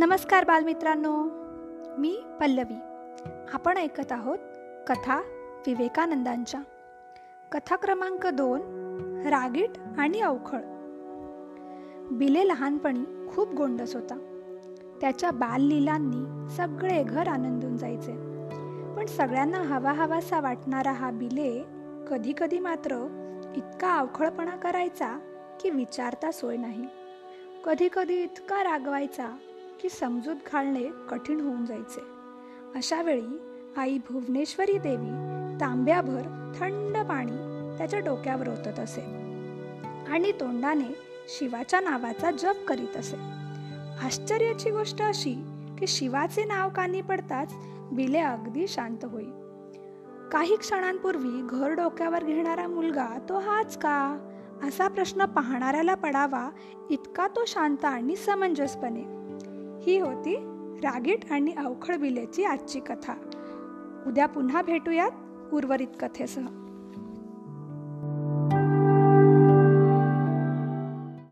नमस्कार बालमित्रांनो मी पल्लवी. आपण ऐकत आहोत कथा विवेकानंदांच्या. कथा क्रमांक दोन रागीट आणि अवखळ. बिले लहानपणी खूप गोंडस होता. त्याच्या बाललीलांनी सगळे घर आनंदून जायचे. पण सगळ्यांना हवा हवासा वाटणारा हा बिले कधी कधी मात्र इतका अवखळपणा करायचा की विचारता सोय नाही. कधी कधी इतका रागवायचा की समजूत घालणे कठीण होऊन जायचे. अशा वेळी आई भुवनेश्वरी देवी तांब्याभर थंड पाणी त्याच्या डोक्यावर ओतत असे आणि तोंडाने शिवाच्या नावाचा जप करीत असे. आश्चर्याची गोष्ट अशी की शिवाचे नाव कानी पडताच बिले अगदी शांत होई. काही क्षणांपूर्वी घर डोक्यावर घेणारा मुलगा तो हाच का? असा प्रश्न पाहणाऱ्याला पडावा इतका तो शांत आणि समंजसपणे ही होती रागीट आणि अवखळ बिलेची आजची कथा. उद्या पुन्हा भेटूयात उर्वरित कथेसह.